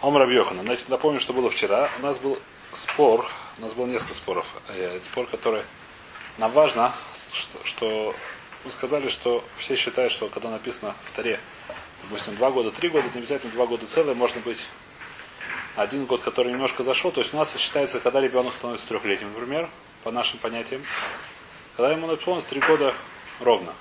Омар Абьохана. Значит, напомню, что было вчера. У нас был спор, у нас было несколько споров. Э, спор, который нам важно, что, что мы сказали, что все считают, что когда написано в Таре, допустим, два года, три года, не обязательно два года целые, можно быть один год, который немножко зашел. То есть у нас считается, когда ребенок становится трехлетним, например, по нашим понятиям. Когда ему исполнилось три года ровно.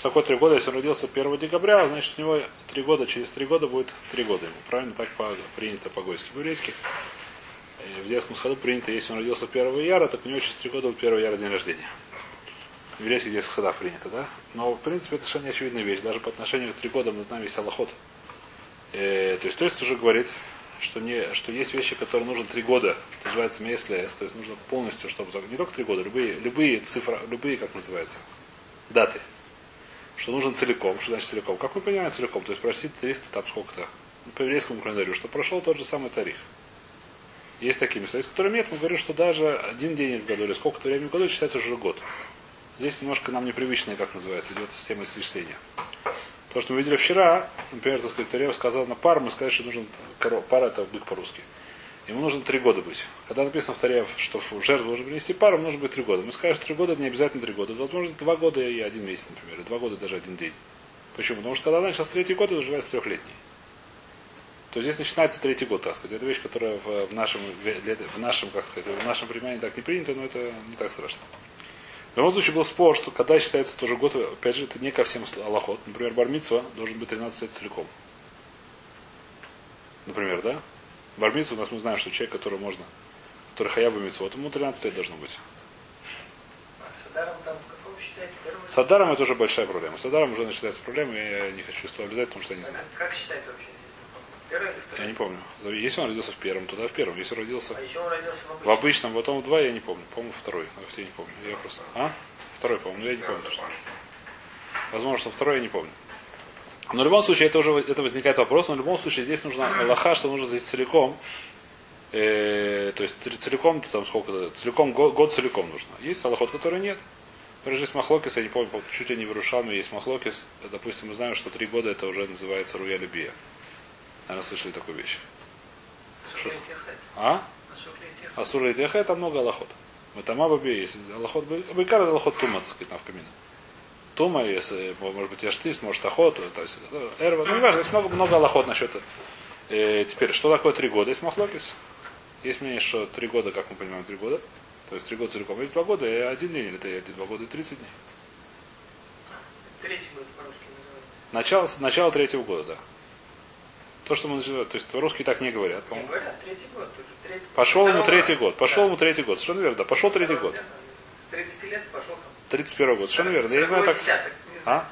Что такое три года? Если он родился 1 декабря, значит у него три года, через три года будет три года ему. Правильно? Так по, принято по-гойски. По-еврейски. В детском саду принято, если он родился 1 яра, так у него через три года будет 1 яра день рождения. В еврейских детских садах принято, да? Но, в принципе, это совершенно очевидная вещь. Даже по отношению к три года мы знаем весь аллоход. Э, то есть, то есть уже говорит, что, не, что есть вещи, которые нужно три года, это называется меслес, то есть нужно полностью, чтобы не только три года, любые, любые цифры, любые, как называется, даты что нужен целиком. Что значит целиком? Как мы понимаем целиком? То есть простить 300, там сколько-то. Ну, по еврейскому календарю, что прошел тот же самый тариф. Есть такие места. Есть, которые нет, мы говорим, что даже один день в году или сколько-то времени в году считается уже год. Здесь немножко нам непривычная, как называется, идет система исчисления. То, что мы видели вчера, например, так сказать, Тарев сказал на пар, мы сказали, что нужен. Пара это бык по-русски. Ему нужно три года быть. Когда написано в Таре, что жертву должен принести пару, нужно быть три года. Мы скажем, что три года не обязательно три года. Возможно, два года и один месяц, например. два года даже один день. Почему? Потому что когда начался третий год, это называется трехлетний. То здесь начинается третий год, так сказать. Это вещь, которая в, в нашем, в нашем, как сказать, в нашем времени так не принято, но это не так страшно. В любом случае был спор, что когда считается тоже год, опять же, это не ко всем аллахот. Например, бармитсва должен быть 13 лет целиком. Например, да? Бармицу у нас мы знаем, что человек, который можно, который хаяба вот ему 13 лет должно быть. А с Адаром это уже большая проблема. С Адаром уже начинается проблема, и я не хочу что влезать, потому что я не знаю. Как, считать вообще? Первый или второй? Я не помню. Если он родился в первом, туда в первом. Если родился, а еще он родился в обычном, в обычном потом в два, я не помню. Помню второй. Но я не помню. Я просто. А? Второй, но я не помню. Возможно, что второй я не помню. Но в любом случае это уже это возникает вопрос, но в любом случае здесь нужно Аллаха, что нужно здесь целиком, э, то есть целиком, там сколько целиком, год, год целиком нужно. Есть Аллахот, который нет. Например, здесь Махлокис, я не помню, чуть ли не вырушал, но есть Махлокис. Допустим, мы знаем, что три года это уже называется Руя Любия. Наверное, слышали такую вещь. А? Асура и Теха это много Аллахот. Мы там Абаби есть. Аллахот, Байкар Аллахот Тума, так сказать, навкамина. Тума, если, может быть, Яштис, может, охоту, то есть, Эрва, ну, не важно, есть много, много аллахот насчет э, Теперь, что такое три года? Есть махлокис. Есть мнение, что три года, как мы понимаем, три года. То есть три года целиком. Есть два года и один день, или это два года и тридцать дней. Третий год по-русски называется. Начало, начало третьего года, да. То, что мы начали, то есть русские так не говорят, по-моему. говорят, третий год. Третий, пошел ему третий год. Пошел да. ему третий год. Совершенно верно, да. Пошел третий год. С 30 лет пошел 31 год. Совершенно верно. Я не знаю, как... А?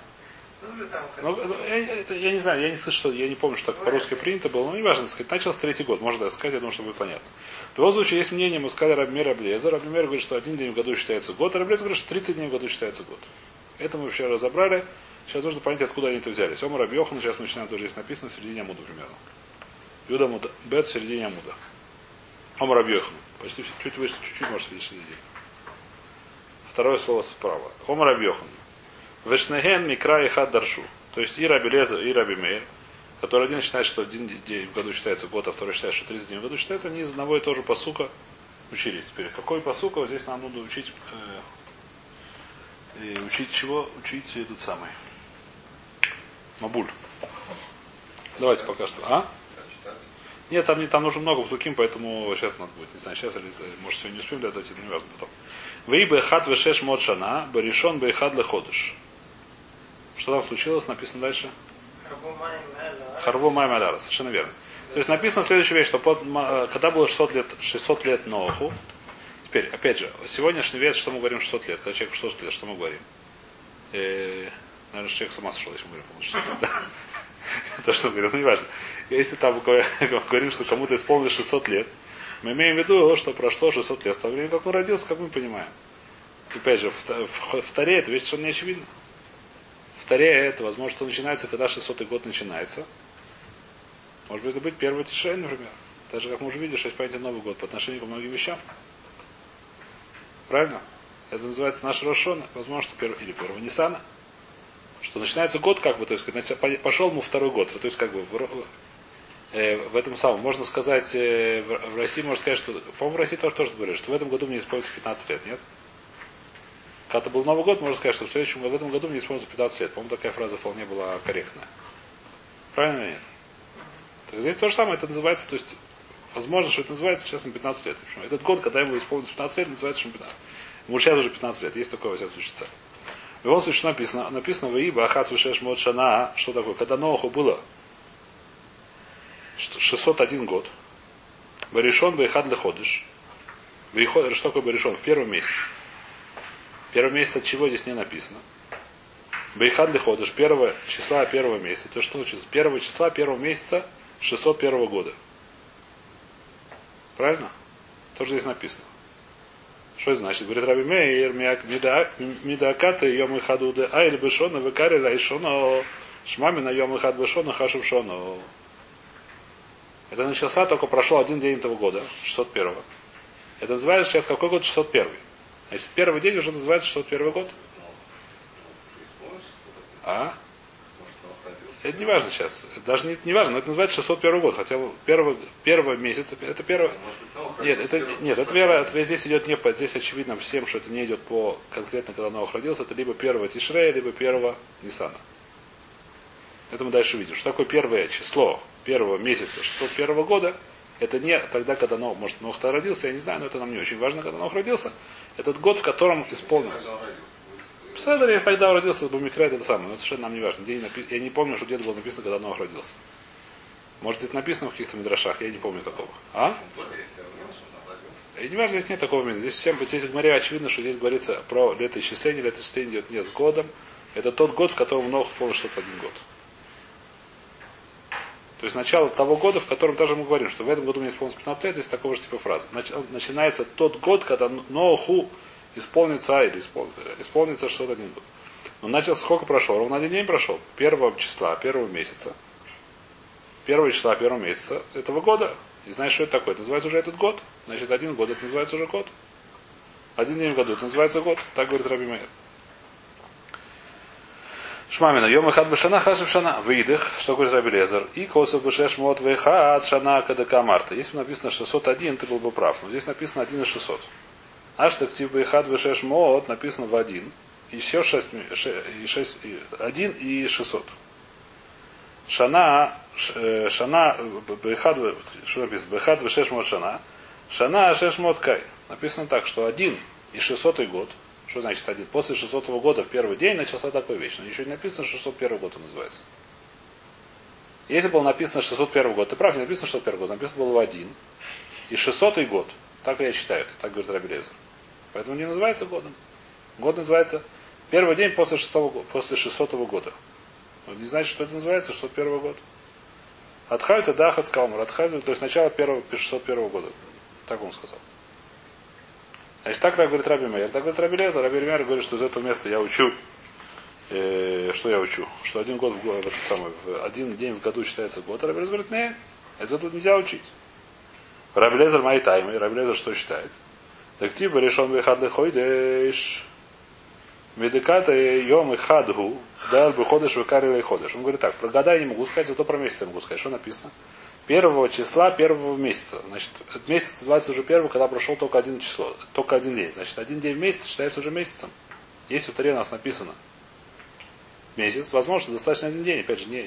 Ну, ну я, это, я не знаю, я не слышу, что, я не помню, что так по-русски принято было, но не важно сказать. Начался третий год, можно так сказать, я думаю, что будет понятно. В любом случае, есть мнение, мы сказали Рабмир Аблеза. Рабмир говорит, что один день в году считается год, а Раблеза говорит, что 30 дней в году считается год. Это мы вообще разобрали. Сейчас нужно понять, откуда они это взяли. Ома Рабьохан, сейчас начинаем, тоже здесь написано, в середине Амуда примерно. Юда Муда, Бет в середине Амуда. Ома Рабьохан. Почти чуть выше, чуть-чуть, может, в середине. Второе слово справа. Ом Рабьохан. Вешнеген Микра и Хад Даршу. То есть и Раби Леза, и Раби Мейр, который один считает, что один день в году считается год, а второй считает, что 30 дней в году считается, они из одного и того же посука учились. Теперь какой посука, вот здесь нам надо учить, э, и учить чего? Учить этот самый. Мабуль. Давайте пока что. А? Нет, там, не, там нужно много псуким, поэтому сейчас надо будет. Не знаю, сейчас или может сегодня не успеем для этого, не важно потом. Вы бехат вешеш модшана, баришон бехат леходыш. Что там случилось? Написано дальше. Харву май маляра. Совершенно верно. То есть написано следующая вещь, что под, когда было 600 лет, 600 лет Ноху, теперь, опять же, сегодняшний век, что мы говорим 600 лет, когда человек 600 лет, что мы говорим? Э, наверное, человек с ума сошел, если мы говорим 600 лет. Да? То, что мы говорим, ну не важно. Если там говорим, что кому-то исполнилось 600 лет, мы имеем в виду, что прошло 600 лет. С того времени, как он родился, как мы понимаем. Опять же, в, в, в Таре это вещь совершенно не очевидно. В Таре это, возможно, что начинается, когда 600 год начинается. Может быть, это быть первый тишень, например. Даже, как мы уже видели, что есть понятие Новый год по отношению к многим вещам. Правильно? Это называется наш Рошона. Возможно, что первый, или первого Ниссана. Что начинается год, как бы, то есть, пошел ему второй год. То есть, как бы, э, в этом самом, можно сказать, э, в, в России можно сказать, что, по-моему, в России тоже, тоже говорят, что в этом году мне исполнится 15 лет, нет? Когда был Новый год, можно сказать, что в следующем году, в этом году мне исполнится 15 лет. По-моему, такая фраза вполне была корректная. Правильно или нет? Так здесь то же самое, это называется, то есть, возможно, что это называется сейчас ему 15 лет. Почему? Этот год, когда ему исполнится 15 лет, называется, что ему 15. Ему сейчас уже 15 лет. Есть такое, во всяком случае, цель. В любом случае написано, написано ויהי באחת ושש מאות что такое? Когда Ноаху было 601 год, בראשון באחד לחודש, что такое בראשון? В первый месяц. Первый месяц от чего здесь не написано? באחד לחודש, первого числа первого месяца. То что случилось? Первого числа первого месяца 601 года. Правильно? Тоже здесь написано. Что это значит? Говорит Раби Мейер, Мидаката, Йом Хадуде, а или Бешона, Векари, Лайшона, Шмамина, Йом Хад Бешона, Хашевшона. Это начался, только прошел один день этого года, 601 -го. Это называется сейчас какой год? 601 Значит, первый день уже называется 601 год. А? Это не важно сейчас. Даже не, не важно, но это называется 601 год. Хотя первого, первого месяца, это первое... Нет, это, нет, это вера, это здесь идет не по, здесь очевидно всем, что это не идет по конкретно, когда Новых родился, это либо первого Тишрея, либо первого Нисана. Это мы дальше увидим. Что такое первое число первого месяца 601 года, это не тогда, когда Нох, может, Нох родился, я не знаю, но это нам не очень важно, когда Нох родился. Этот год, в котором исполнилось. Седер, если тогда родился, Бумикра, это самое, но это совершенно нам не важно. День напи... Я не помню, что где-то было написано, когда Нох родился. Может, это написано в каких-то мидрашах, я не помню такого. А? И не важно, здесь нет такого момента. Здесь всем здесь в Мария очевидно, что здесь говорится про летоисчисление. Летоисчисление идет не с годом. Это тот год, в котором Нох вспомнил что-то один год. То есть начало того года, в котором даже мы говорим, что в этом году мне исполнилось 15 лет, есть такого же типа фразы. Начинается тот год, когда Ноху исполнится, а или исполнится, что-то один год. Но начал, сколько прошел? Ровно один день прошел. Первого числа, первого месяца. Первого числа первого месяца этого года. И знаешь, что это такое? Это называется уже этот год. Значит, один год, это называется уже год. Один день в году, это называется год. Так говорит Раби Майер. Шмамина, йом ихад бешана, хашев шана. Выйдых, что говорит Раби Лезер. И косов бешеш мот вейхад шана кадака марта. Если бы написано 601, ты был бы прав. Но здесь написано 1 из 600. Аж тактив бейхад вешеш мот написано в 1. Еще 6, 6, 1 и 600. Шана, шана, бейхад, что написано? Бейхад вешеш мот шана. Шана шеш мот кай. Написано так, что 1 и 600 год. Что значит один? После 600 года в первый день начался такой вещь. Но еще не написано 601 год он называется. Если было написано 601 год, ты прав, не написано 601 год, написано было в один. И 600 год. Так я считаю, так говорит Рабелезер. Поэтому не называется годом. Год называется первый день после 600, после 600 года. Но не значит, что это называется 601 год. Адхальта Даха сказал, Адхальта, то есть начало первого, 601 года. Так он сказал. Значит, так говорит Раби Мейер. Так говорит Раби Леза. Раби Мейер говорит, что из этого места я учу. Э, что я учу? Что один год в, год, в, самый, один день в году считается год. Раби Леза говорит, нет, из этого нельзя учить. Раби Лезер мои таймы. Раби Лезер что считает? Так типа решен выхад лехойдеш. Медиката йом и хадгу. Да, выходишь выкарил и ходишь. Он говорит так, про года я не могу сказать, зато про месяц я могу сказать. Что написано? Первого числа первого месяца. Значит, месяц называется уже первый, когда прошел только один число, только один день. Значит, один день в месяц считается уже месяцем. Если в Таре у нас написано месяц, возможно, достаточно один день. Опять же, не,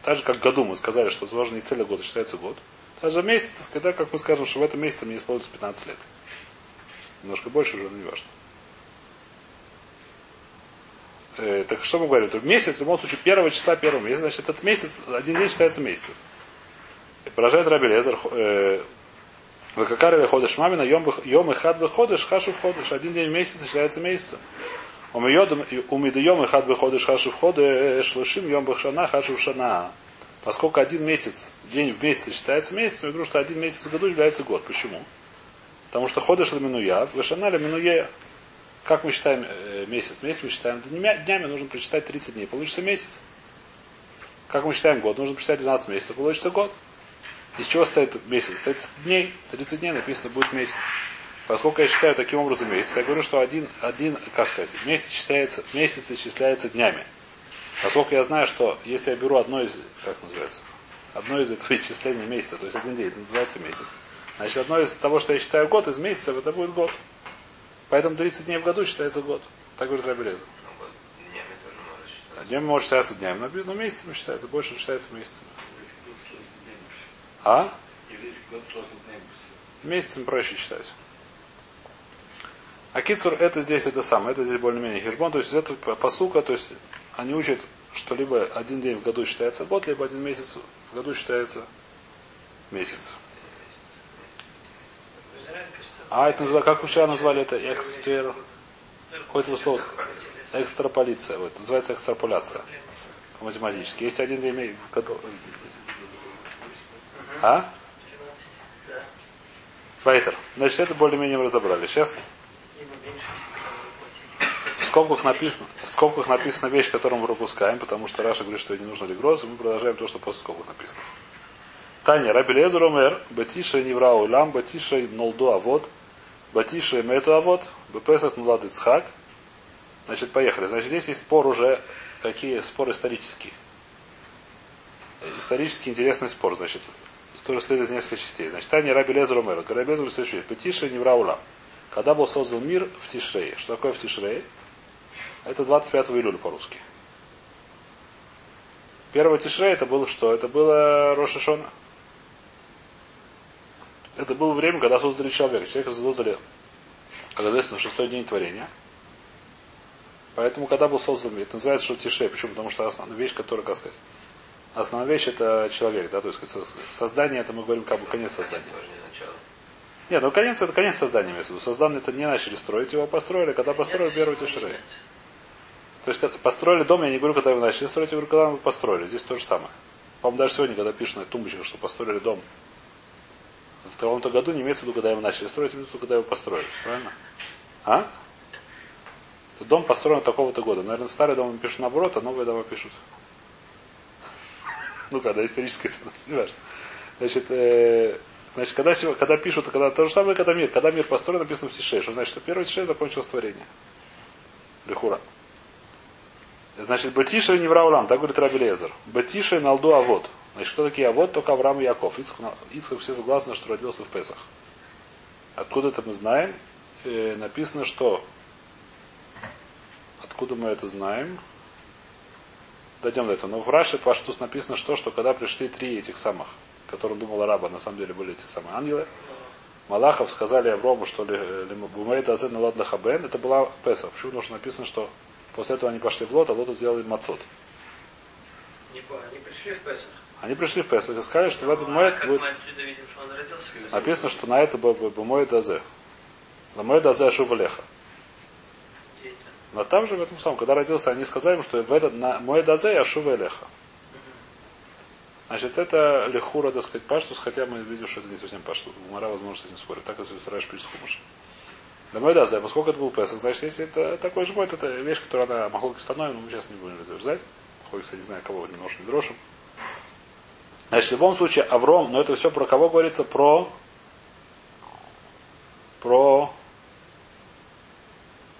так же, как в году мы сказали, что возможно не целый год, а считается год. Также месяц, когда, как мы скажем, что в этом месяце мне используется 15 лет. Немножко больше уже, но не важно. Э, так что мы говорим? То месяц, в любом случае, первого числа первого месяца, значит, этот месяц, один день считается месяцем. Поражает Раби Лезер. Э, Вакакаре ходишь мамина, йом и хад выходишь, хашу входишь. Один день в месяц считается месяцем. Умидайом и хад выходишь, хашу входишь, шлушим, йом бахшана, хашу шана. Поскольку один месяц, день в месяц считается месяцем, я говорю, что один месяц в году является год. Почему? Потому что ходишь ламинуя, вышана ламинуя. Как мы считаем э, месяц? Месяц мы считаем днями, нужно прочитать 30 дней. Получится месяц. Как мы считаем год? Нужно прочитать 12 месяцев. Получится год. Из чего стоит месяц? 30 дней. 30 дней написано будет месяц. Поскольку я считаю таким образом месяц, я говорю, что один, один как сказать, месяц считается, месяц исчисляется днями. Поскольку я знаю, что если я беру одно из, как называется, Одно из этого исчисления месяца, то есть один день, это называется месяц. Значит, одно из того, что я считаю год, из месяцев, это будет год. Поэтому 30 дней в году считается год. Так говорит Рабелеза. Днями тоже можно считать. Днем может считаться днями, но месяцами считается, больше считается месяцами. А? Месяцем проще считать. А кицур это здесь это самое, это здесь более-менее хижбон, то есть это посука, то есть они учат, что либо один день в году считается год, либо один месяц в году считается месяц. А это называется, как вчера назвали это экспер... Какое-то слово экстраполиция. Вот, называется экстраполяция. Математически. Есть один день в году. А? Вайтер. Значит, это более-менее мы разобрали. Сейчас в скобках написано, в скобках написана вещь, которую мы пропускаем, потому что Раша говорит, что не нужно ли грозы, мы продолжаем то, что после скобок написано. Таня, Раби Лезер умер, Батиша Неврау Лам, Батиша Нолду Авод, Батиша Мету Авод, Бепесах Нулад Ицхак. Значит, поехали. Значит, здесь есть спор уже, какие споры исторические. Исторически интересный спор, значит, который следует из нескольких частей. Значит, Таня Раби Лезер умер. Раби Лезер следующий. Батиша Неврау Лам. Когда был создан мир в Тишрее. Что такое в Тишрее? Это 25 июля по-русски. Первое Тишрей это было что? Это было Рошашона. Это было время, когда создали человека. Человека создали, как известно, в шестой день творения. Поэтому, когда был создан мир, это называется, что Тишрей. Почему? Потому что основная вещь, которая, как сказать, основная вещь это человек, да, то есть создание, это мы говорим как бы конец создания. Нет, ну конец это конец создания, имеется в это не начали строить, его построили, когда построили первый Тишрей. То есть построили дом, я не говорю, когда его начали строить, я говорю, когда мы построили. Здесь то же самое. По-моему, даже сегодня, когда пишут на тумбочках, что построили дом в таком-то году, не имеется в виду, когда его начали строить, имеется в виду, когда его построили. Правильно? А? Дом построен такого-то года. Наверное, старый дом пишут наоборот, а новые дома пишут. Ну, когда историческая ценность, не важно. Значит, э, значит когда, когда пишут, когда то же самое, когда мир. Когда мир построен, написано в Тише. Что значит, что первый Тише закончилось творение. Лихура. Значит, Батиша не враулам, так говорит Раби Лезер. На лду Авод. Значит, кто такие Авод? Только Авраам и Яков. Ицхак, Ицхак все согласны, что родился в Песах. Откуда это мы знаем? Э, написано, что... Откуда мы это знаем? Дойдем до этого. Но в Раше Паштус написано, что, что когда пришли три этих самых, которым думал араба, на самом деле были эти самые ангелы, Малахов сказали Аврому, что ли, Бумейд Азен Ладна Хабен, это была Песах. Почему? Потому что написано, что После этого они пошли в лот, а лоту сделали мацот. Не понял, они пришли в Песах. Они пришли в Песах и сказали, что в этот как будет... Написано, что на это бы мой дазе. На мой дазе шува леха. Где это? Но там же в этом самом, когда родился, они сказали ему, что в этот на мой дазе я шува леха. Значит, это лехура, так сказать, паштус, хотя мы видим, что это не совсем паштус. Мара, возможно, с этим спорит. Так, если устраиваешь пишет хумыш. Да мой да, поскольку это был Песах, значит, если это такой же будет, это вещь, которая она становится, но мы сейчас не будем это ждать. Махлоки, не знаю, кого немножко не дрожим. Значит, в любом случае, Авром, но это все про кого говорится? Про про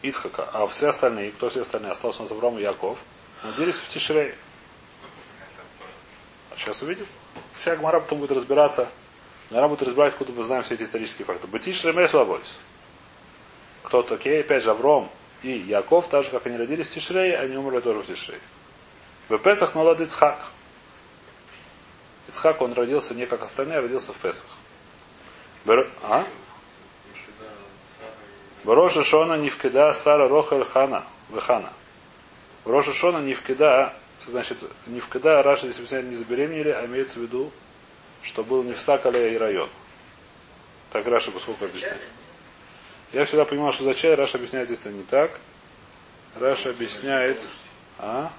Ицхака. А все остальные, кто все остальные? Остался у нас Авром и Яков. Надеялись в Тишрей. А сейчас увидим. Вся Гмара потом будет разбираться. Гмара будет разбирать, откуда мы знаем все эти исторические факты. Бытиш Ремесу Авойс кто такие, опять же, Авром и Яков, так же, как они родились в Тишрее, они умерли тоже в Тишрее. В Песах налад Ицхак. Ицхак, он родился не как остальные, а родился в Песах. Бер... А? Броша Шона не вкида Сара Рохель Хана. Вехана. Броша Шона не вкида, значит, не вкида, Раша здесь объясняет, не забеременели, а имеется в виду, что был не в Сакале и район. Так Раша поскольку объясняет. Я всегда понимал, что за чай Раша объясняет здесь это не так. Раша объясняет... А?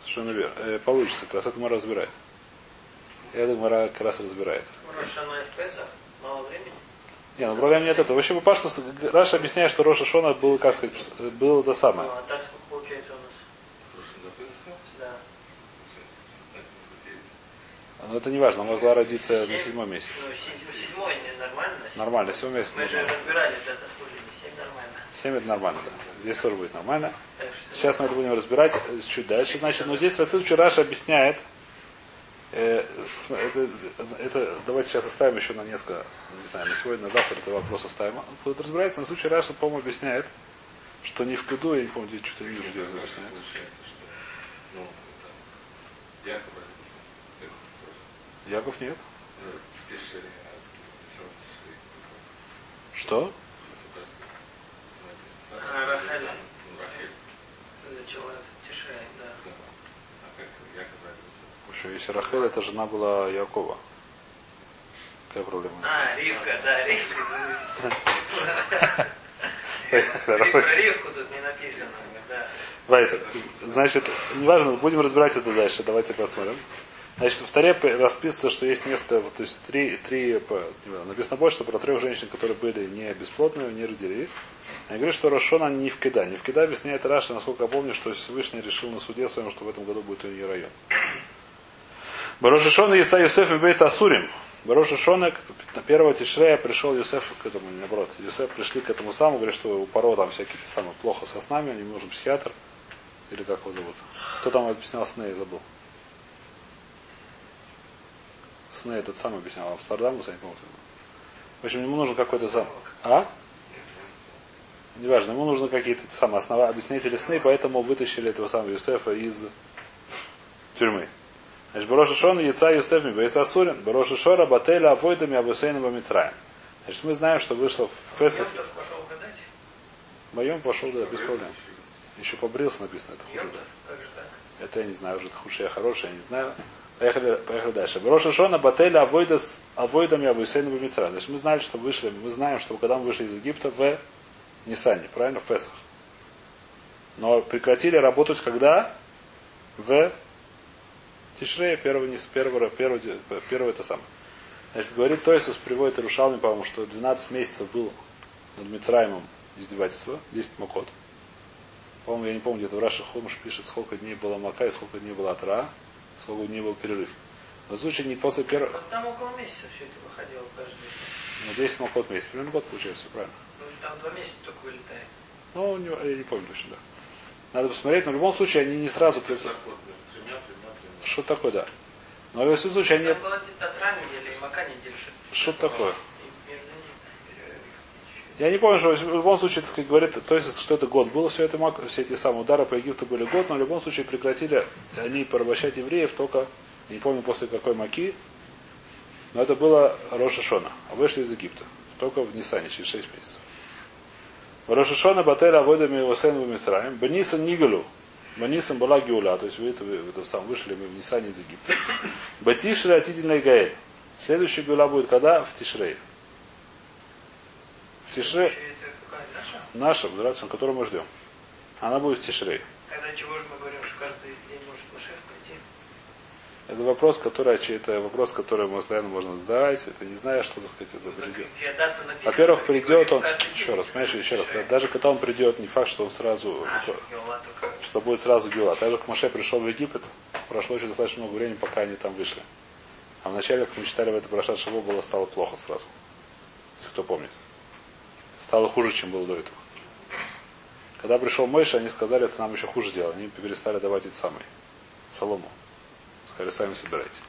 Совершенно верно. Э, получится, как раз это Мара разбирает. Я думаю, как раз разбирает. Мало времени? Не, ну проблем нет этого. Вообще по пашту Раши объясняет, что Рош а-Шона был, как сказать, было то самое. Ну, а так сколько получается у нас? Да. Но это не важно, могла родиться на седьмой месяц. Ну, седь- седьмой не нормально? Нормально, седьмой месяц Мы же нужно. разбирали это, это сколько? Семь нормально. Семь это нормально, да. Здесь тоже будет нормально. Сейчас мы это будем разбирать э, чуть дальше. Значит, но здесь Василий Раши объясняет, это, это, давайте сейчас оставим еще на несколько, не знаю, на сегодня, на завтра этот вопрос оставим. Он будет разбираться. На случай Раша, по-моему, объясняет, что не в году, я не помню, где что-то вижу, где объясняет. Яков нет. Что? А, Рахель. Ну, Рахель, Начала Тишрей, да. да. А как Яков это Еще если Рахель, это жена была Якова. Какая проблема? А, Ривка, да, Ривка. Ривку тут не написано, да. Вайтер. Значит, неважно, будем разбирать это дальше. Давайте посмотрим. Значит, в Таре расписывается, что есть несколько, то есть три, три, написано больше, что про трех женщин, которые были не бесплодные, не родили. Они говорят, что Рошона не в Кида. Не в Кида объясняет Раша, насколько я помню, что Всевышний решил на суде своем, что в этом году будет у нее район. Барошишона Иса Юсеф и Бейт Асурим. Барошишона на первого Тишрея пришел Юсеф к этому, наоборот. Юсеф пришли к этому самому, говорят, что у Паро там всякие те самые плохо со снами, им нужен психиатр. Или как его зовут? Кто там объяснял сны, я забыл. Сны этот сам объяснял. Амстердам, я не помню. В общем, ему нужен какой-то сам. А? Неважно, ему нужны какие-то самые основа, объяснители сны, поэтому вытащили этого самого Юсефа из тюрьмы. Значит, Бароша Шона яйца Юсеф Мибейса Асурин, Бароша Шора Бателя Авойдами Абусейна Бамицраем. Значит, мы знаем, что вышло в Песах. Моем пошел, да, без проблем. Еще побрился написано, это хуже. Это я не знаю, уже это хуже, я хороший, я не знаю. Поехали, поехали дальше. Бароша Шона Бателя Авойда с Авойдами Абусейна Бамицраем. Значит, мы знали, что вышли, мы знаем, что когда мы вышли из Египта в Нисане, правильно, в Песах. Но прекратили работать когда? В Тишрея, первого, не с первого, первого, первого это самое. Значит, говорит Тойсус, приводит Ирушалми, по-моему, что 12 месяцев был над Мицраимом издевательство, 10 макот. По-моему, я не помню, где-то в Раши Хомыш пишет, сколько дней было Мака и сколько дней была Атра, сколько дней был перерыв. Но в случае не после первого, Вот там около месяца все это выходило каждый. ну, 10 макот месяц, примерно год получается, все правильно. Ну, там два месяца только вылетает. Ну, не- я не помню точно, да. Надо посмотреть, но в любом случае они не сразу... при- Закон между тремя, тремя, тремя. Что такое, да. Но в любом случае они... Там была Татра неделя и Мака неделя. Что такое? Я не помню, что в любом случае, так сказать, говорит, то есть, что это год было, все это мак- все эти самые удары по Египту были год, но в любом случае прекратили они порабощать евреев только, не помню после какой маки, но это было Роша Шона, а вышли из Египта, только в Нисане, через 6 месяцев. Роша Шона Бателя Авойдами Васен Мисраем, Бенисан Нигалю, Бенисан была Геула, то есть вы это, вы это сам вышли мы в Нисане из Египта. Батишри Атидин Гаэль. Следующая Геула будет когда? В Тишрее. В Тишре, наша? наша, которую мы ждем. Она будет в Тишрей. Когда чего же мы говорим, что каждый день может Машех пойти? Это вопрос, который, это вопрос, который постоянно можно задавать. Это не знаю, что так сказать, это придет. Во-первых, придет он, еще раз, понимаешь, еще раз, даже когда он придет, не факт, что он сразу, А, что будет сразу Геула. Так же, как Маше пришел в Египет, прошло еще достаточно много времени, пока они там вышли. А вначале, как мы читали в это прошедшее Шаво, было стало плохо сразу. Если кто помнит. Стало хуже, чем было до этого. Когда пришел Мойша, они сказали, это нам еще хуже дело. Они перестали давать эти самые солому. Сказали, сами собирайте.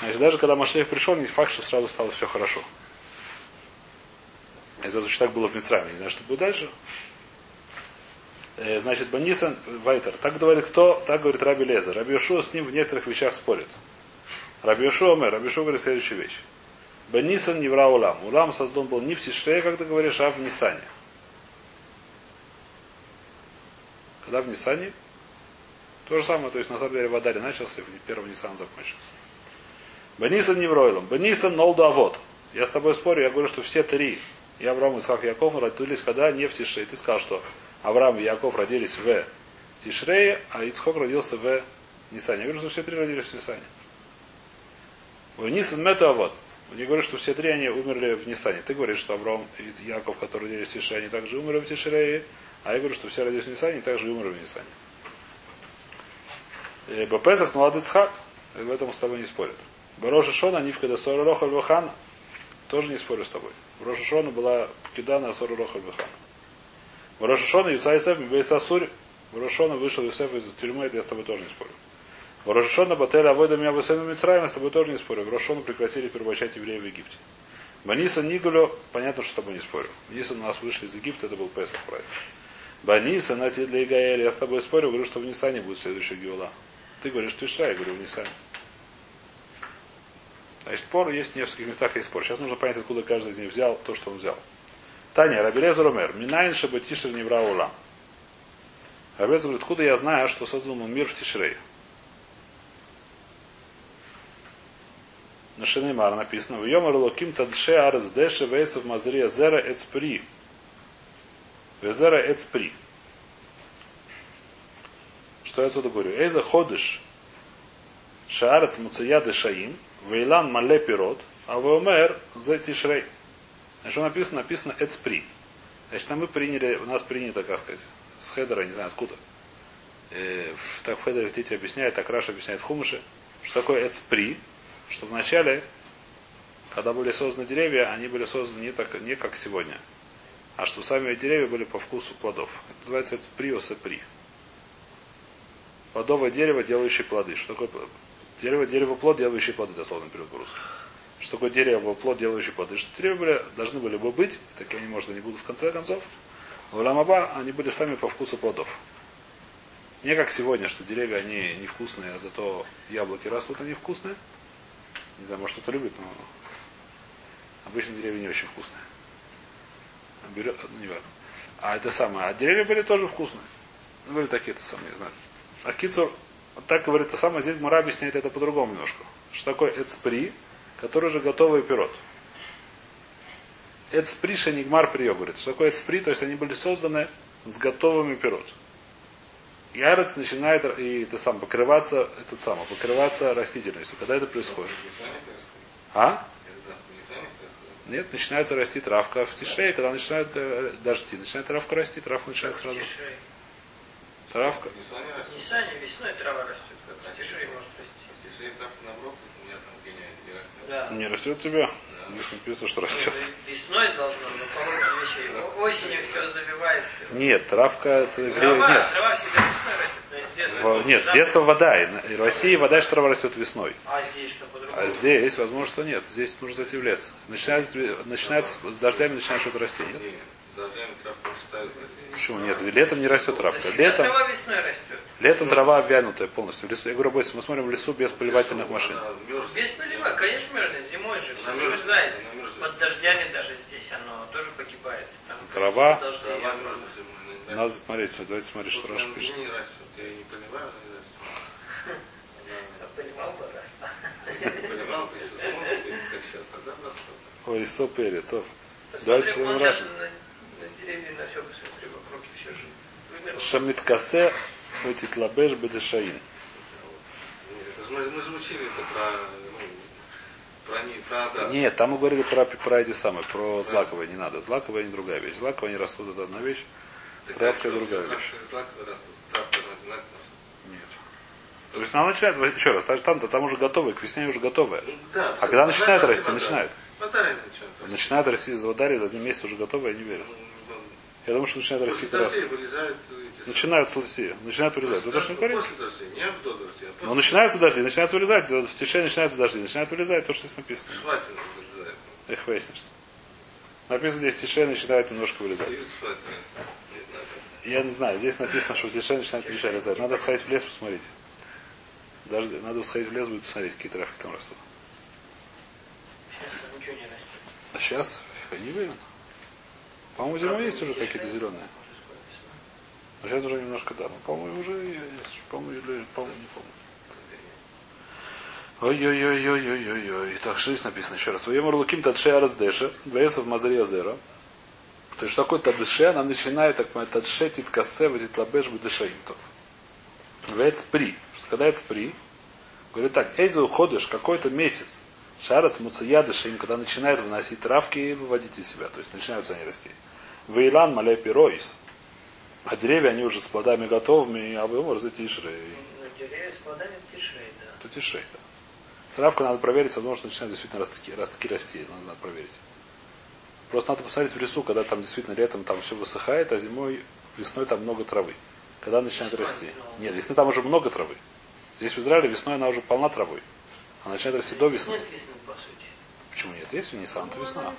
Значит, даже когда Машех пришел, не факт, что сразу стало все хорошо. Из-за того, что так было в Мицраме. Не знаю, что будет дальше. Э, Значит, Банисан Вайтер. Так говорит кто? Так говорит Раби Леза. Раби Йошуа с ним в некоторых вещах спорит. Раби Йошуа Мэр. Раби Йошуа говорит следующую вещь. Банисан не вра улам. Улам создан был не в Тишре, как ты говоришь, а в Нисане. Когда в Нисане? То же самое, то есть на самом деле в Адаре начался, и в первом Нисан закончился. Банисан не вройлом. Банисан нолду авод. Я с тобой спорю, я говорю, что все три, и Авраам, Исаак и Яков родились когда не в Тишре. Ты сказал, что Авраам и Яков родились в Тишрее, а Ицхок родился в Нисане. Я говорю, что все три родились в Нисане. В Нисан мету авод. Я говорю, что все три они умерли в Нисане. Ты говоришь, что Авраам и Яков, которые родились в Тишре, они также умерли в Тишрее, а я говорю, что все родились в Нисане, они также умерли в Нисане. Э, Бапезах Млад Ицхак. И В этом с тобой не спорят. Бароша Шона, Нивка до Сора Роха Львахана. Тоже не спорю с тобой. Бароша Шона была Кида на Сора Роха Львахана. Бароша Шона, Юца Исеф, Мибейса Асури. Ворошона вышел Юсеф из тюрьмы, это я с тобой тоже не спорю. Ворошона Бателя Авойда меня Высену Мицраем, я с тобой тоже не спорю. Ворошона прекратили перебачать евреев в Египте. Баниса Нигулю, понятно, что с тобой не спорю. Если у нас вышли из Египта, это был Песах праздник. Баниса, на для Игаэля, я с тобой спорю, говорю, что в Нисане будет следующая Геула. Ты говоришь, ты Ша, я говорю, в Нисане. Значит, спор есть в нескольких местах есть спор. Сейчас нужно понять, откуда каждый из них взял то, что он взял. Таня, Рабелез Ромер, Минайн Шабатишер Невра Улам. Рабелез говорит, откуда я знаю, что создал он мир в Тишрей? На שנאמר написано, ויאמר אלוקים תדשא הארץ דשא עשב מזריע זרע עץ פרי. וזרע עץ פרי. Что я отсюда говорю? איזה חודש שהארץ מוציאה דשאים, ואילן מלא פירות, הוי אומר זה תשרי. Что написано? Написано עץ פרי. Значит, там мы приняли, у нас принято, как сказать, с хедера, не знаю откуда. Э, в, так в хедере Тити объясняет, так Раши объясняет в Хумаше, что такое Эцпри, что вначале, когда были созданы деревья, они были созданы не, так, не как сегодня, а что сами деревья были по вкусу плодов. Это называется Эцпри Осепри. Плодовое дерево, делающее плоды. Что такое дерево? Дерево плод, делающее плоды, дословно перевод по-русски. Что такое дерево, плод, делающий плоды? Что были, должны были бы быть, такие они, может, не будут в конце концов. В Ламаба они были сами по вкусу плодов. Не как сегодня, что деревья, они невкусные, а зато яблоки растут, они вкусные. Не знаю, может кто-то любит, но обычно деревья не очень вкусные. А берет, ну, не важно. А это самое. А деревья были тоже вкусные. Ну, были такие-то самые, не знаю. А так говорит, это самое, здесь Мура объясняет это по-другому немножко. Что такое эцпри, который уже готовый пирот. Эцпри шенигмар прио, говорит. Что такое эцпри? То есть они были созданы с готовыми пирот. И арец начинает и это сам покрываться, этот сам, покрываться растительностью. Когда это происходит? А? Нет, начинается расти травка в тишре, когда начинает э, дожди. Начинает травка расти, травка начинает сразу. Травка. В Нисане весной трава растет, как в Тишире может расти. Да. Не растет тебя? Здесь написано, что растет. Весной должно, но по-моему вещей. Осенью все завивает. Нет, травка это греет. Трава, Нет. трава всегда весной растет. но с детства. В- Нет, с детства вода. В России вода, что трава растет весной. А здесь что по-другому? А здесь, возможно, что нет. Здесь нужно зайти в лес. Начинает с с дождями начинает что-то расти. Нет? С дождями травку ставят. Почему нет? Летом не растет травка. Летом, Трава весной растет. летом трава обвянутая полностью. В лесу. Я говорю, бойся, мы смотрим в лесу без поливательных машин. Без полива, конечно, мерзнет. Зимой же все замерзает. Под дождями даже здесь оно тоже погибает. Там Трава. Надо смотреть. Давайте смотреть, что прям пишет. Я не понимаю, понимал бы бы, как сейчас, тогда бы. Ой, лесо пери, то. Давайте смотрим на, на деревья, на все посмотри, вокруг и все же. Вымерло. Шамиткасе Бетитлабеш Бедешаин. Мы мы же учили это про, ну, про, не, про Адам. Нет, там мы говорили про, про эти самые, про злаковые не надо. Злаковые не другая вещь. Злаковые они растут, это одна вещь. Так травка другая вещь. злаковые растут. Травка одинаково. Нет. То есть она начинает, еще раз, там-то там уже готовые, к весне уже готовые. Ну, да, А когда начинает расти, начинает. Начинает расти. Из Водарии, за один месяц уже готовые, я не верю. Я думаю, что начинает расти раз. Начинают сласти, начинают вылезать. Вы должны говорить? После дождей, не до дождей, а Но начинаются дожди, начинают вылезать. В тишине начинаются дожди, начинают вылезать то, что здесь написано. Эх, выяснишь. Написано здесь в тишине начинает немножко вылезать. Я не знаю, здесь написано, что в тишине начинает мешать лезать. Надо сходить в лес посмотреть. Даже, надо сходить в лес, будет посмотреть, какие травки там растут. Сейчас там ничего не растет. А сейчас не уверен. По-моему, зимой есть уже какие-то зеленые. Но сейчас уже немножко да. Но, по-моему, уже есть. По-моему, или- по-моему, не помню. Ой-ой-ой-ой-ой-ой-ой. Так, что здесь написано еще раз. Твоем Луким Тадше Араздеша, Весов Мазария Зера. То есть, что такое Тадше, она начинает, так понимать, Тадше Титкасе, Ватитлабеш Бедешаинтов. Вец при. Когда это при, говорит так, Эйза уходишь какой-то месяц. Шарац муцаядыша им, когда начинает выносить травки и выводить из себя. То есть начинаются они расти. Вейлан маля пироис. А деревья, они уже с плодами готовыми, а вы можете тишре. На деревья с плодами тишей, да. То тишей, да. Травку надо проверить, возможно, начинает действительно растки, растки расти. Надо, надо проверить. Просто надо посмотреть в лесу, когда там действительно летом там все высыхает, а зимой, весной там много травы. Когда начинает расти. Нет, весны там уже много травы. Здесь в Израиле весной она уже полна травой. Она начинает расти до весны. Нет весны, по сути. Почему нет? Есть в Нисан, это весна.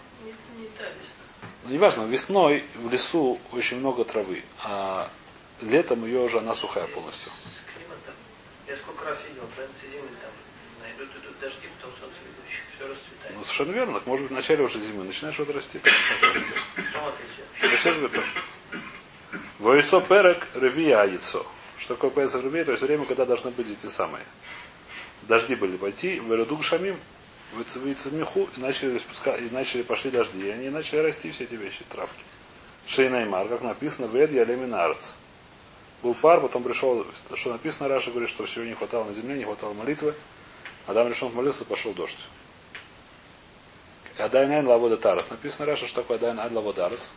Ну, неважно, весной в лесу очень много травы, а летом ее уже она сухая полностью. Климат там. Я сколько раз видел, в конце зимы там найдут, идут дожди, потом солнце ведущих, все расцветает. Ну, совершенно верно. Так, Может быть, в начале уже зимы начинаешь что-то расти. Отличие? Я сейчас говорю. Войсо перек ревия яйцо. Что такое пояса ревия? То есть время, когда должны быть эти самые. Дожди были пойти, выродук шамим, меху, и начали, распуска- и начали пошли дожди. И они начали расти все эти вещи, травки. Шейнаймар, как написано, вед ялеминарц. Был пар, потом пришел, что написано, Раша говорит, что всего не хватало на земле, не хватало молитвы. Адам решил молиться, пошел дождь. Адайнайн лавода тарас. Написано Раша, что такое Адайн ад лаводарас.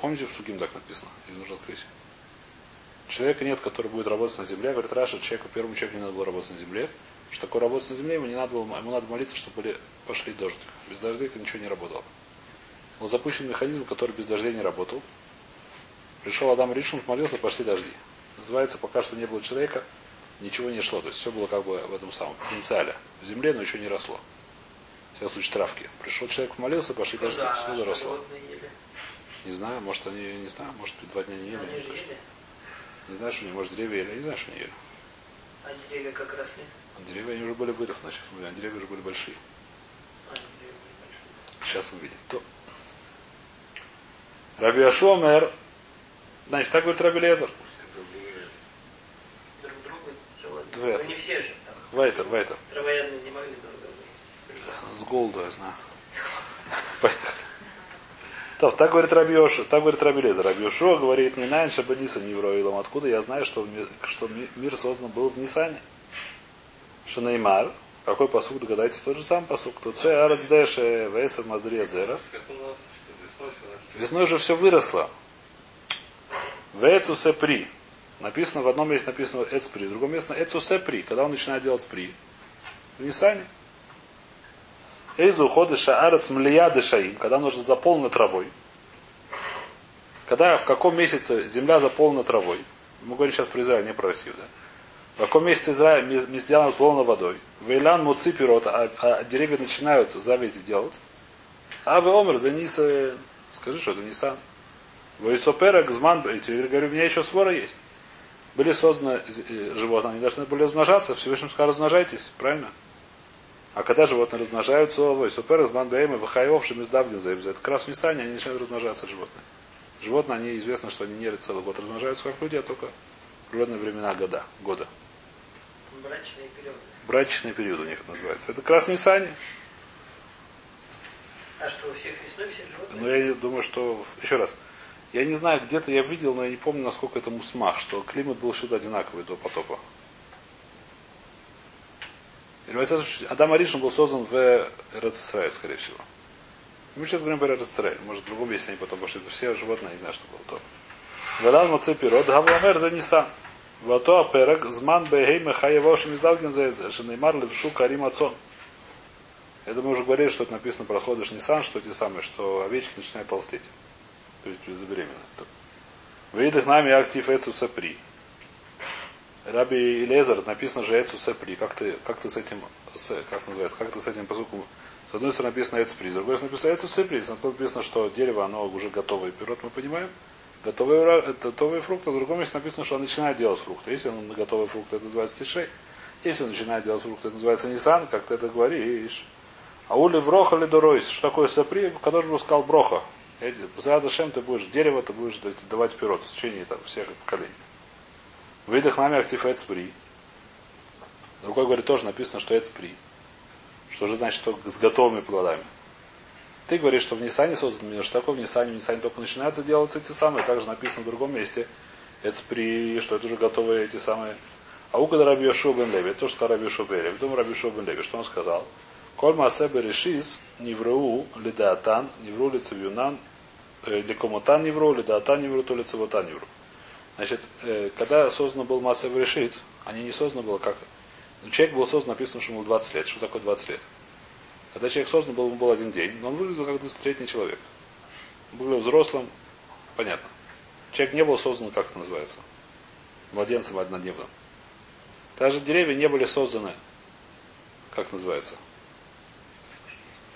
Помните, в Суким так написано? Или нужно открыть? Человека нет, который будет работать на земле. Говорит Раша, человеку, первому человеку не надо было работать на земле. Что такое работать на земле, ему не надо было, ему надо молиться, чтобы были, пошли дождик. Без дождика ничего не работало. Был запущен механизм, который без дождей не работал. Пришел Адам Ришин, молился, пошли дожди. Называется, пока что не было человека, ничего не шло. То есть все было как бы в этом самом потенциале. В земле, но еще не росло. Все случае травки. Пришел человек, молился, пошли дожди, да, все заросло. Не знаю, может они, не знаю, может два дня не ели, не точно. Не знаю, что они, может деревья ели, не знаю, что они ели. А деревья как росли? Деревья они уже были выросли, сейчас мы видим, деревья уже были большие. Сейчас мы видим. То. Раби Ашомер, значит, так говорит Раби Лезер. Друг не все же. Вайтер, Вайтер. Травоядные не могли друг друга. С голоду, я знаю. Поехали. То, так говорит Раби Йошу, так говорит Раби Лезер. Раби Йошуа говорит, не найн шабаниса не вроилом. Откуда я знаю, что, что ми- мир создан был в Нисане? Что Неймар, какой посуд, догадайтесь, тот же самый посуд. Тут все арацдеше весер мазрия зера. Весной же все выросло. Вецусе при. Написано, в одном месте написано эц при, в другом месте эцусе при. Когда он начинает делать при? В Нисане. Эйзу уходы шаарец млия дешаим, когда нужно заполнена травой. Когда, в каком месяце земля заполнена травой. Мы говорим сейчас про Израиль, не про Россию, да? В каком месяце Израиль земля наполнена водой. Вейлан муци пирот, а, а деревья начинают завязи делать. А вы омер за Ниса, скажи, что это Нисан. Войсоперек, зман, и теперь говорю, у меня еще свора есть. Были созданы э, животные, они должны были размножаться, Всевышний сказал, размножайтесь, правильно? А когда животные размножаются, войсоперек, зман, бейма, вахайовшим из давгин это как раз в Нисане они начинают размножаться, животные. Животные, они известно, что они не целый год размножаются, как люди, а только в определенные времена года, года. Брачные периоды. Брачный период у них называется. Это в Нисане. А что, у всех весной все животные? Но я думаю, что... Еще раз. Я не знаю, где-то я видел, но я не помню, насколько это мусмах, что климат был всюду одинаковый до потопа. Адам Аришин был создан в Эрцисраиль, скорее всего. Мы сейчас говорим про Эрцисраиль. Может, в другом месте они потом пошли. Все животные, я не знаю, что было то. Велан моци пирот, гавламер за Нисан. Вато аперек, зман бейгейме хаевошим издалгин за Шенеймар левшу карим ацон. Это мы уже говорили, что это написано про сходыш Нисан, что эти самые, что овечки начинают толстеть. То есть забеременна. Выйдах нами актив эцу сапри. Раби Лезер написано же эцу сапри. Как ты, как ты с этим, как называется, как ты с этим посуком с одной стороны написано эцпри, с другой стороны написано эцу сапри. С написано, что дерево, оно уже готовое пирот, мы понимаем. Готовые, ура- готовые фрукты. В другом месте написано, что он начинает делать фрукты. Если он готовые фрукты, это называется тишей. Если он начинает делать фрукты, это называется нисан, как ты это говоришь. А ули вроха ли доройс. Что такое сапри? Кадош был сказал броха. Эти- За Дашем ты будешь дерево, ты будешь давать пирот в течение там, всех поколений. Выдох нами актив эцпри. Другой говорит, тоже написано, что эцпри. Что же значит, что с готовыми плодами. Ты говоришь, что в Нисане создан мир. Что такое в Нисане? В Нисане только начинаются делаться эти самые. Также написано в другом месте. Эцпри, что это уже готовые эти самые. А у когда Раби бен Леви, это то, что Раби бен Леви. Потом Раби бен Леви, что он сказал? Коль маасебе решис, невру лидаатан, невру лицевюнан, ликомотан невру, лидаатан невру, то лицевотан невру. Значит, э, когда создан был маасебе решит, они не созданы было как... Ну, человек был создан, написано, что ему было 20 лет. Что такое 20 лет? Когда человек создан был, ему был один день, но он выглядел как 20-летний человек. Был взрослым, понятно. Человек не был создан, как это называется, младенцем однодневным. Даже деревья не были созданы, как называется,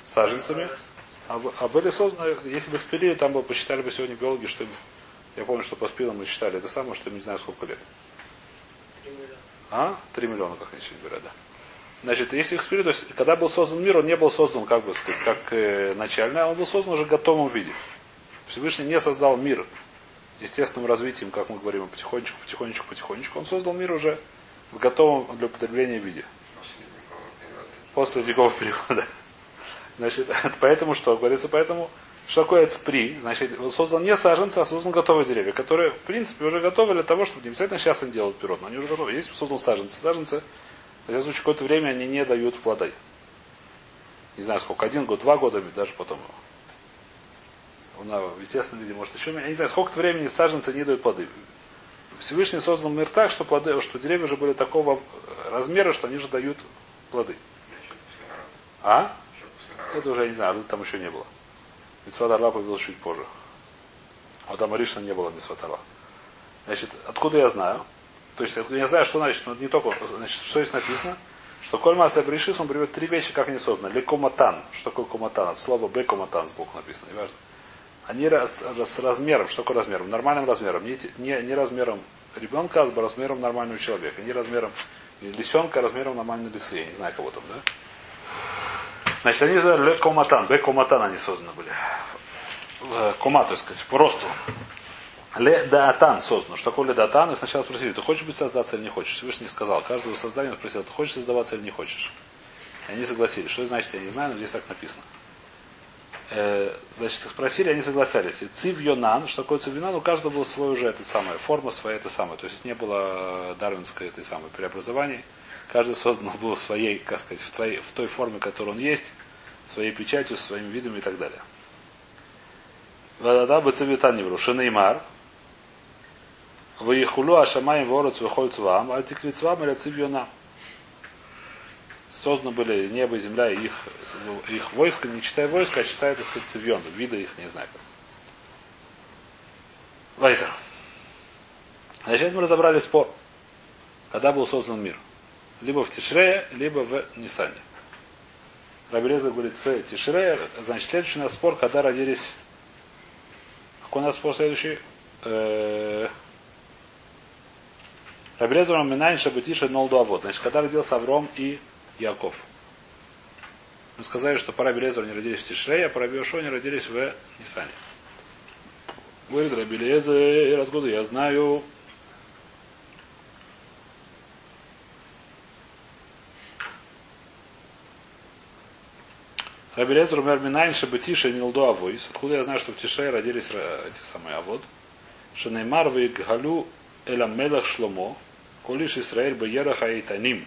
саженцами, а, а были созданы, если бы спилили, там бы посчитали бы сегодня биологи, что им, я помню, что по спилам мы считали, это самое, что не знаю сколько лет. А? Три миллиона, как они сегодня говорят, да. Значит, если их спилили, то есть, когда был создан мир, он не был создан, как бы сказать, как э, начальный, а он был создан уже в готовом виде. Всевышний не создал мир естественным развитием, как мы говорим, потихонечку, потихонечку, потихонечку. Он создал мир уже в готовом для употребления виде. После ледникового периода. Значит, поэтому что? Говорится, поэтому, что такое цпри? Значит, он создал не саженцы, а создал готовые деревья, которые, в принципе, уже готовы для того, чтобы не обязательно сейчас они делают пирот, но они уже готовы. Если создал саженцы, саженцы, в любом случае, какое-то время они не дают плоды. Не знаю сколько, один год, два года, даже потом. В естественном виде, может, еще. Я не знаю, сколько времени саженцы не дают плоды. Всевышний создал мир так, что, плоды, что деревья уже были такого размера, что они же дают плоды. А? Это уже я не знаю, там еще не было. Митцват Арла появился чуть позже. А там Аришна не было Митцват Значит, откуда я знаю? То есть, я знаю, что значит, но не только, значит, что здесь написано, что Коль Маса Бришис, он приводит три вещи, как они созданы. Лекоматан. Что такое коматан? От слова бекоматан сбоку написано, не важно. Они раз, с размером, что такое размером? Нормальным размером. Не, не, не размером ребенка, а размером нормального человека. Не размером лисенка, а размером нормальной лисы. Я не знаю, кого там, да? Значит, они ле коматан, бе коматан они созданы были. Кома, так сказать, по росту. Ле даатан создан. Что такое ле даатан? И сначала спросили, ты хочешь быть создаться или не хочешь? Всевышний сказал. Каждого создания он спросил, ты хочешь создаваться или не хочешь? И они согласились. Что значит, я не знаю, но здесь так написано. Э, значит, спросили, они согласились. Цив Йонан, что такое цив Йонан, у каждого было свое уже это самое, форма своя это самое. То есть не было дарвинской этой самой преобразований. Каждый создан был в своей, как сказать, в, твоей, в той форме, которой он есть, своей печатью, своими видами и так далее. Вадада бацевитан невру. Шинеймар. Выехулу ашамаем ворот выходит вам, а тикрицвам или цивьона. Созданы были небо и земля, и их, их войско, не читая войска, а читая, так сказать, цивьон. Вида их не знаю. Вайтер. Значит, мы разобрали спор. Когда был создан мир либо в Тишре, либо в Нисане. Рабелеза говорит в Тишре, значит, следующий у нас спор, когда родились... Какой у нас спор следующий? Э, Рабелеза Раминайн Шабатиша Нолду Авод. Значит, когда родился Авром и Яков. Мы сказали, что по Рабелезу они родились в Тишре, а по Рабиошо они родились в Нисане. Говорит Рабелеза, раз года я знаю, Рабелезер умер Минайн Шабатиша не лду авойс. Откуда я знаю, что в Тише родились эти самые авод? Шанеймар галю эла мелах шломо. Колиш Исраэль беерах аитаним.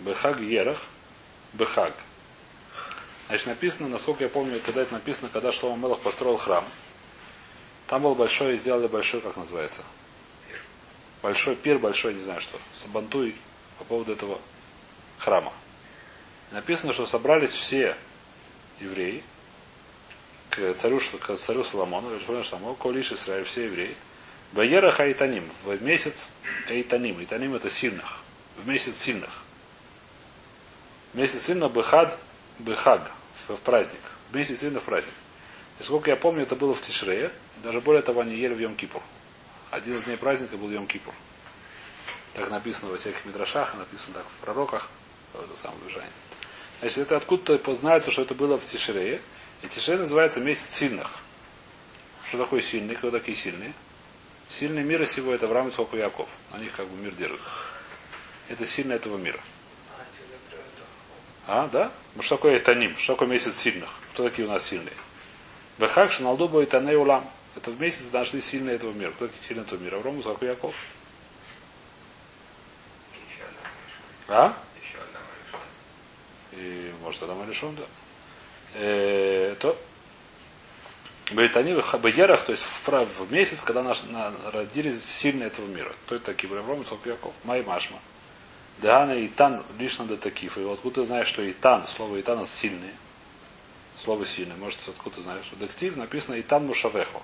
Бехаг ерах. Бехаг. Значит, написано, насколько я помню, когда это написано, когда Шломо Мелах построил храм. Там был большой, сделали большой, как называется? Большой пир, большой, не знаю что. Сабантуй по поводу этого храма. написано, что собрались все евреи, к царю, к царю Соломону, Колиш Израиль, все евреи, Баерах Айтаним, в месяц Айтаним, Айтаним это сильных, в месяц сильных. Месяц сильных Бехад, Бехаг, в праздник. В месяц сильных праздник. И сколько я помню, это было в Тишрее, даже более того, они ели в Йом-Кипур. Один из дней праздника был Йом-Кипур. Так написано во всяких мидрашах, написано так в пророках, это самое движение. Значит, это откуда-то познается, что это было в Тишерее. И Тишере называется месяц сильных. Что такое сильный? Кто такие сильные? Сильный мира сего это Авраам, Ицхок и Яков. На них как бы мир держится. Это сильный этого мира. А, да? Ну что такое Этаним? Что такое месяц сильных? Кто такие у нас сильные? Бехак Шаналдуба и Таней Улам. Это в месяц нашли сильные этого мира. Кто такие сильные этого мира? Авраам, Ицхок и Яков. А? и может Адам решен, да. Э, то Бейтани Беерах, то есть в, в месяц, когда наш, на, родились сильные этого мира. Кто это такие? Авраам, Исаак, Яков. Май Машма. Дагана и Тан лично до таких. И откуда ты знаешь, что Итан, слово Итан сильный. Слово сильный. Может, откуда ты знаешь? В Дектив написано Итан Мушавехо.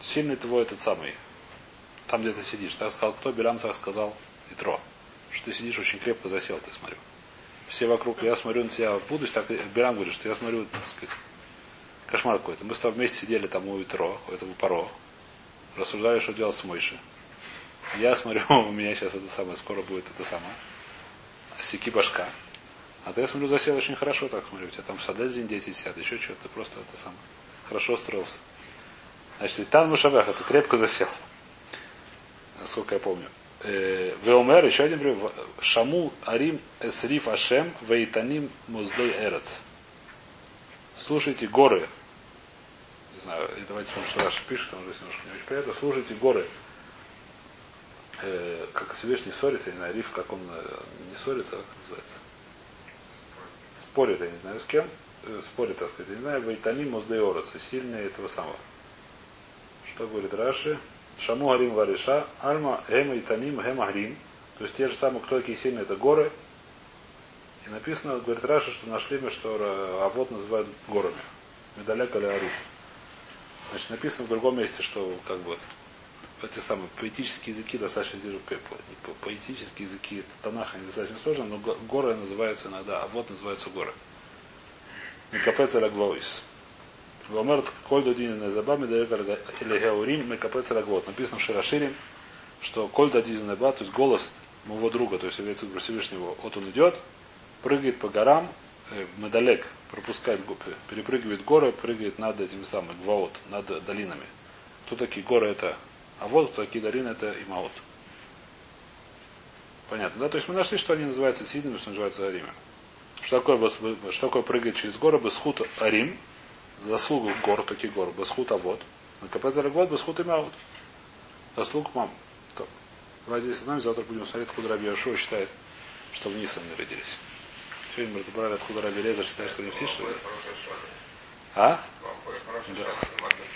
Сильный твой этот самый. Там, где ты сидишь. Так сказал, кто Белям так сказал Итро. Что ты сидишь очень крепко засел, ты смотрю. Все вокруг, я смотрю на тебя в будущее, так Белям говорит, что я смотрю, так сказать, кошмар какой-то. Мы с тобой вместе сидели там у Итро, у этого Паро. Рассуждали, что делать с Мойши. Я смотрю, у меня сейчас это самое, скоро будет это самое. Сики башка. А ты, я смотрю, засел очень хорошо, так смотрю. У тебя там в саде дети сидят, еще что-то. Ты просто это самое. Хорошо устроился. Значит, Итан Мушавех, это крепко засел. Насколько я помню. Э, Веомер, еще один пример. Шаму Арим Эсриф Ашем Вейтаним Муздей Эрец. Слушайте горы. Знаю, и давайте вам что Раша пишет, там здесь немножко не очень понятно. Слушайте горы. Э, как Всевышний ссорится, я не знаю, Риф, как он э, не ссорится, как называется. Спорит, я не знаю с кем. Э, спорит, так сказать. Я не знаю, Вейтаним Муздей Эрец. Сильнее этого самого. Что говорит Раши? Шаму Арим Вариша, Альма, Гема и Таним, Гема Грим. То есть те же самые, кто такие сильные, это горы. И написано, говорит Раша, что нашли мы, что а вот называют горами. Медалек или Ару. Значит, написано в другом месте, что как бы эти самые поэтические языки достаточно поэтические языки Танаха они достаточно сложны, но горы называются иногда, а вот называются горы. Микапец Алагвоис. Гомер коль додинин забами или геурим мекапец рагвот. Написано в Широширим, что коль додинин неба, то есть голос моего друга, то есть в Всевышнего, вот он идет, прыгает по горам, э, медалек, пропускает, перепрыгивает горы, прыгает над этими самыми гваот, над долинами. Кто такие горы это? А вот кто такие долины это имаот. Понятно, да? То есть мы нашли, что они называются сильными, что называются ариме. Что такое, что такое прыгать через горы? Бесхут арим, заслугу гор, таких гор, басхут авод. Накопать за год, басхут и маут. Заслуг мам. То. Давайте здесь остановимся, завтра будем смотреть, откуда Раби Яшуа считает, что вниз они родились. Сегодня мы разобрали, откуда Раби Лезер считает, что они в Тише. А? Да.